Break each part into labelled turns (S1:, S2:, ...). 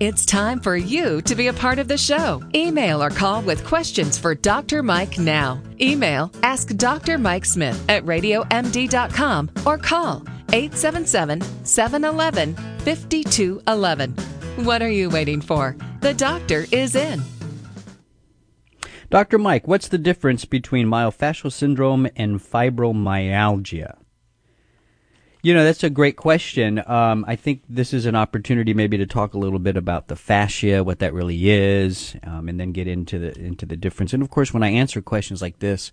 S1: It's time for you to be a part of the show. Email or call with questions for Dr. Mike now. Email ask Dr. Mike Smith at radiomd.com or call 877 711 5211. What are you waiting for? The doctor is in.
S2: Dr. Mike, what's the difference between myofascial syndrome and fibromyalgia? You know, that's a great question. Um, I think this is an opportunity maybe to talk a little bit about the fascia, what that really is, um, and then get into the into the difference. And of course, when I answer questions like this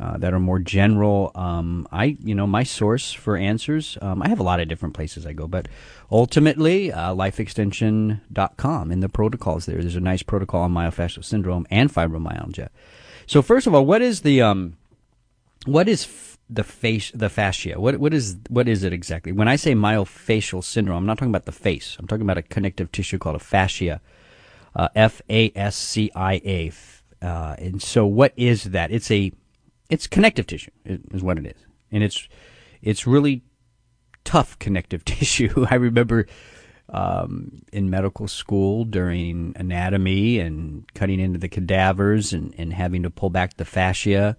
S2: uh, that are more general, um, I you know my source for answers. Um, I have a lot of different places I go, but ultimately, uh, lifeextension.com in the protocols there. There's a nice protocol on myofascial syndrome and fibromyalgia. So first of all, what is the um, what is the face, the fascia. What what is what is it exactly? When I say myofascial syndrome, I'm not talking about the face. I'm talking about a connective tissue called a fascia, uh, F A S C I A. Uh, and so, what is that? It's a it's connective tissue is what it is, and it's it's really tough connective tissue. I remember um, in medical school during anatomy and cutting into the cadavers and, and having to pull back the fascia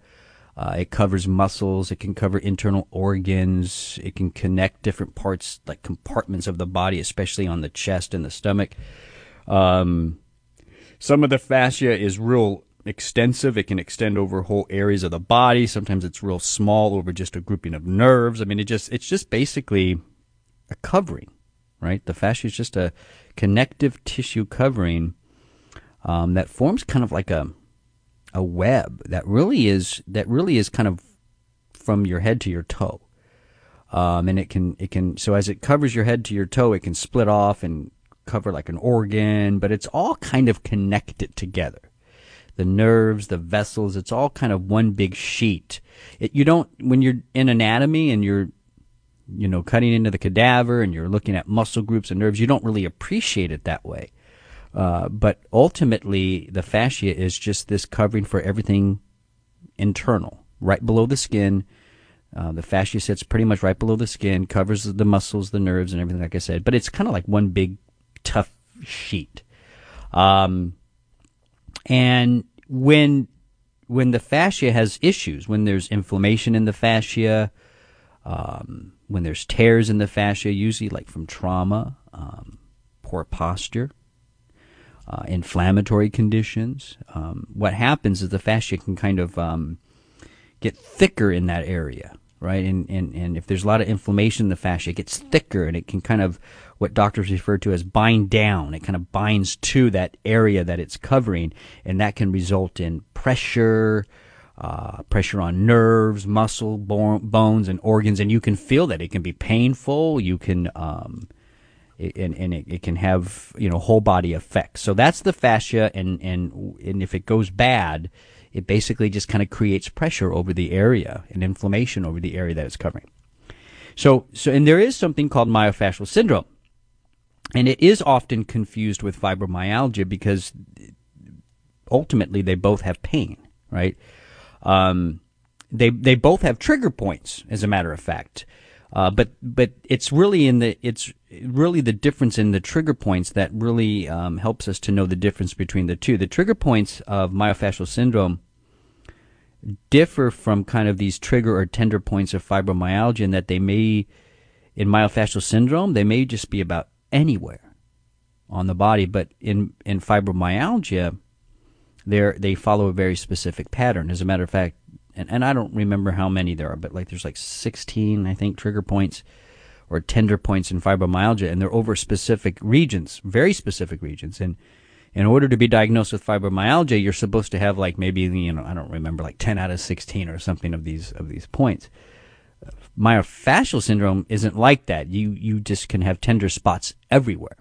S2: uh, it covers muscles. It can cover internal organs. It can connect different parts, like compartments of the body, especially on the chest and the stomach. Um, some of the fascia is real extensive. It can extend over whole areas of the body. Sometimes it's real small over just a grouping of nerves. I mean, it just it's just basically a covering, right? The fascia is just a connective tissue covering um, that forms kind of like a a web that really is that really is kind of from your head to your toe. Um, and it can it can so as it covers your head to your toe, it can split off and cover like an organ, but it's all kind of connected together. The nerves, the vessels, it's all kind of one big sheet. It, you don't when you're in anatomy and you're you know cutting into the cadaver and you're looking at muscle groups and nerves, you don't really appreciate it that way. Uh, but ultimately, the fascia is just this covering for everything internal, right below the skin. Uh, the fascia sits pretty much right below the skin, covers the muscles, the nerves, and everything, like I said. But it's kind of like one big tough sheet. Um, and when when the fascia has issues, when there's inflammation in the fascia, um, when there's tears in the fascia, usually like from trauma, um, poor posture, uh, inflammatory conditions. Um, what happens is the fascia can kind of um, get thicker in that area, right? And, and, and if there's a lot of inflammation in the fascia, it gets thicker and it can kind of, what doctors refer to as bind down. It kind of binds to that area that it's covering, and that can result in pressure, uh, pressure on nerves, muscle, bones, and organs, and you can feel that. It can be painful. You can, um, and, and it, it, can have you know whole body effects. So that's the fascia, and and and if it goes bad, it basically just kind of creates pressure over the area and inflammation over the area that it's covering. So so and there is something called myofascial syndrome, and it is often confused with fibromyalgia because ultimately they both have pain, right? Um, they they both have trigger points, as a matter of fact. Uh, but but it's really in the it's really the difference in the trigger points that really um, helps us to know the difference between the two. The trigger points of myofascial syndrome differ from kind of these trigger or tender points of fibromyalgia in that they may in myofascial syndrome they may just be about anywhere on the body, but in in fibromyalgia they they follow a very specific pattern. As a matter of fact, and, and I don't remember how many there are, but like there's like 16, I think, trigger points or tender points in fibromyalgia, and they're over specific regions, very specific regions. And in order to be diagnosed with fibromyalgia, you're supposed to have like maybe you know I don't remember like 10 out of 16 or something of these of these points. Myofascial syndrome isn't like that. You you just can have tender spots everywhere.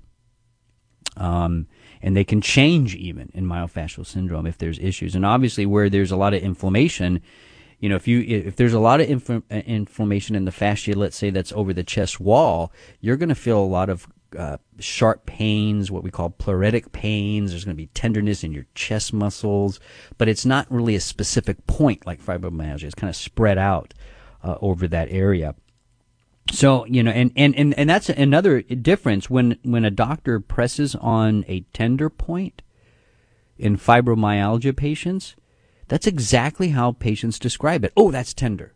S2: Um, and they can change even in myofascial syndrome if there's issues. And obviously, where there's a lot of inflammation, you know, if you if there's a lot of uh, inflammation in the fascia, let's say that's over the chest wall, you're going to feel a lot of uh, sharp pains, what we call pleuritic pains. There's going to be tenderness in your chest muscles, but it's not really a specific point like fibromyalgia. It's kind of spread out uh, over that area. So you know, and, and, and, and that's another difference when when a doctor presses on a tender point in fibromyalgia patients. That's exactly how patients describe it. Oh, that's tender.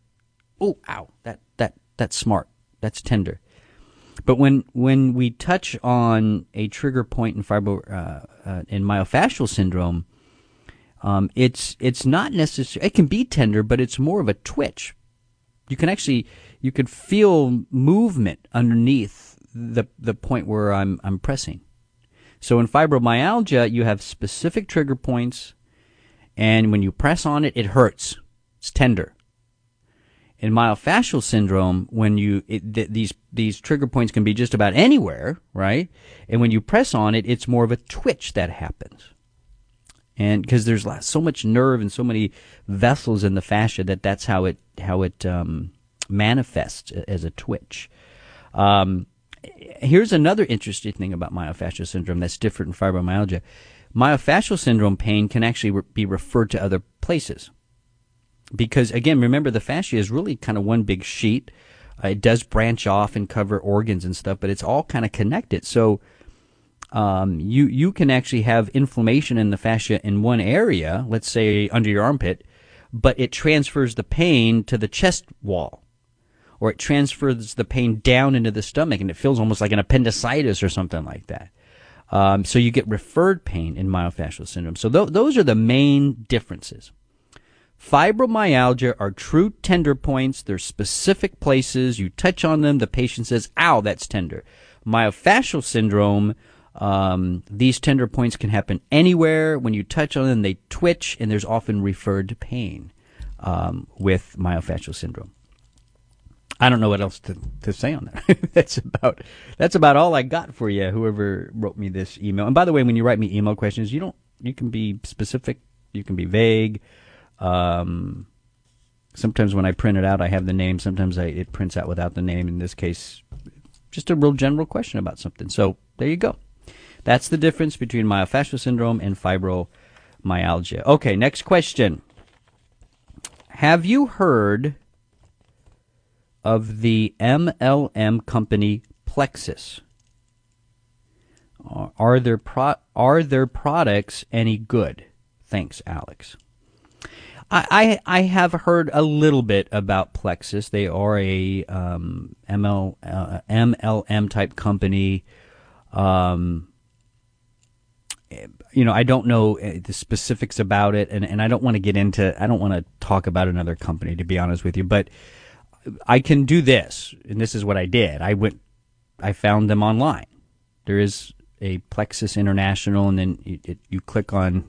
S2: Oh, ow, that that that's smart. That's tender. But when when we touch on a trigger point in fibro uh, uh, in myofascial syndrome, um, it's it's not necessary. It can be tender, but it's more of a twitch. You can actually you could feel movement underneath the the point where I'm I'm pressing. So in fibromyalgia, you have specific trigger points, and when you press on it, it hurts. It's tender. In myofascial syndrome, when you it, th- these these trigger points can be just about anywhere, right? And when you press on it, it's more of a twitch that happens. And because there's so much nerve and so many vessels in the fascia that that's how it how it um, manifests as a twitch. Um, here's another interesting thing about myofascial syndrome that's different from fibromyalgia. Myofascial syndrome pain can actually re- be referred to other places. Because again, remember the fascia is really kind of one big sheet. Uh, it does branch off and cover organs and stuff, but it's all kind of connected. So um, you you can actually have inflammation in the fascia in one area, let's say under your armpit, but it transfers the pain to the chest wall or it transfers the pain down into the stomach and it feels almost like an appendicitis or something like that. Um, so you get referred pain in myofascial syndrome. So th- those are the main differences. Fibromyalgia are true tender points. They're specific places. You touch on them, the patient says, ow, that's tender. Myofascial syndrome, um, these tender points can happen anywhere. When you touch on them, they twitch, and there's often referred pain um, with myofascial syndrome. I don't know what else to, to say on that. that's about that's about all I got for you. Whoever wrote me this email. And by the way, when you write me email questions, you don't you can be specific, you can be vague. Um, sometimes when I print it out, I have the name. Sometimes I, it prints out without the name. In this case, just a real general question about something. So there you go. That's the difference between myofascial syndrome and fibromyalgia. Okay, next question. Have you heard of the MLM company Plexus. Are their pro- are their products any good? Thanks, Alex. I, I, have heard a little bit about Plexus. They are a um, ML, uh, MLM type company. Um, you know, I don't know uh, the specifics about it, and, and I don't want to get into. I don't want to talk about another company, to be honest with you. But I can do this, and this is what I did. I went, I found them online. There is a Plexus International, and then it, it, you click on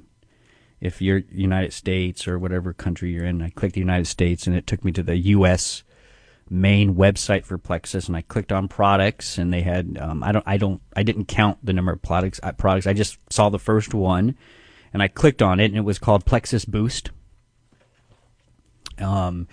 S2: if you're United States or whatever country you're in. I clicked the United States, and it took me to the U.S. main website for Plexus, and I clicked on products, and they had um, I don't I don't I didn't count the number of products uh, products. I just saw the first one, and I clicked on it, and it was called Plexus Boost. Um,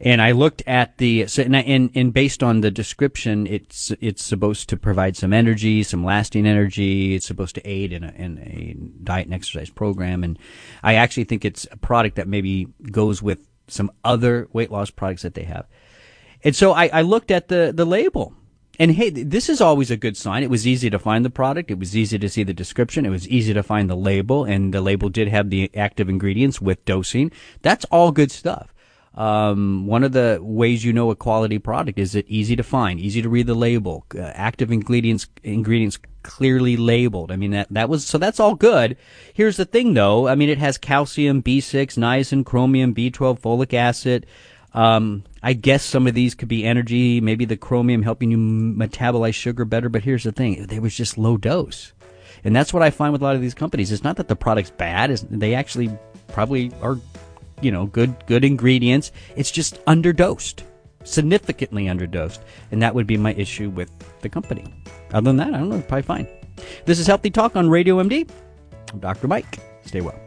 S2: and I looked at the so and, and, and based on the description, it's it's supposed to provide some energy, some lasting energy. It's supposed to aid in a, in a diet and exercise program, and I actually think it's a product that maybe goes with some other weight loss products that they have. And so I, I looked at the the label, and hey, this is always a good sign. It was easy to find the product. It was easy to see the description. It was easy to find the label, and the label did have the active ingredients with dosing. That's all good stuff. Um, one of the ways you know a quality product is it easy to find, easy to read the label, uh, active ingredients ingredients clearly labeled. I mean that that was so that's all good. Here's the thing though. I mean it has calcium, B6, niacin, chromium, B12, folic acid. Um, I guess some of these could be energy, maybe the chromium helping you metabolize sugar better. But here's the thing: they was just low dose, and that's what I find with a lot of these companies. It's not that the product's bad; it's, they actually probably are you know, good good ingredients. It's just underdosed, significantly underdosed, and that would be my issue with the company. Other than that, I don't know, probably fine. This is Healthy Talk on Radio MD. I'm Dr. Mike. Stay well.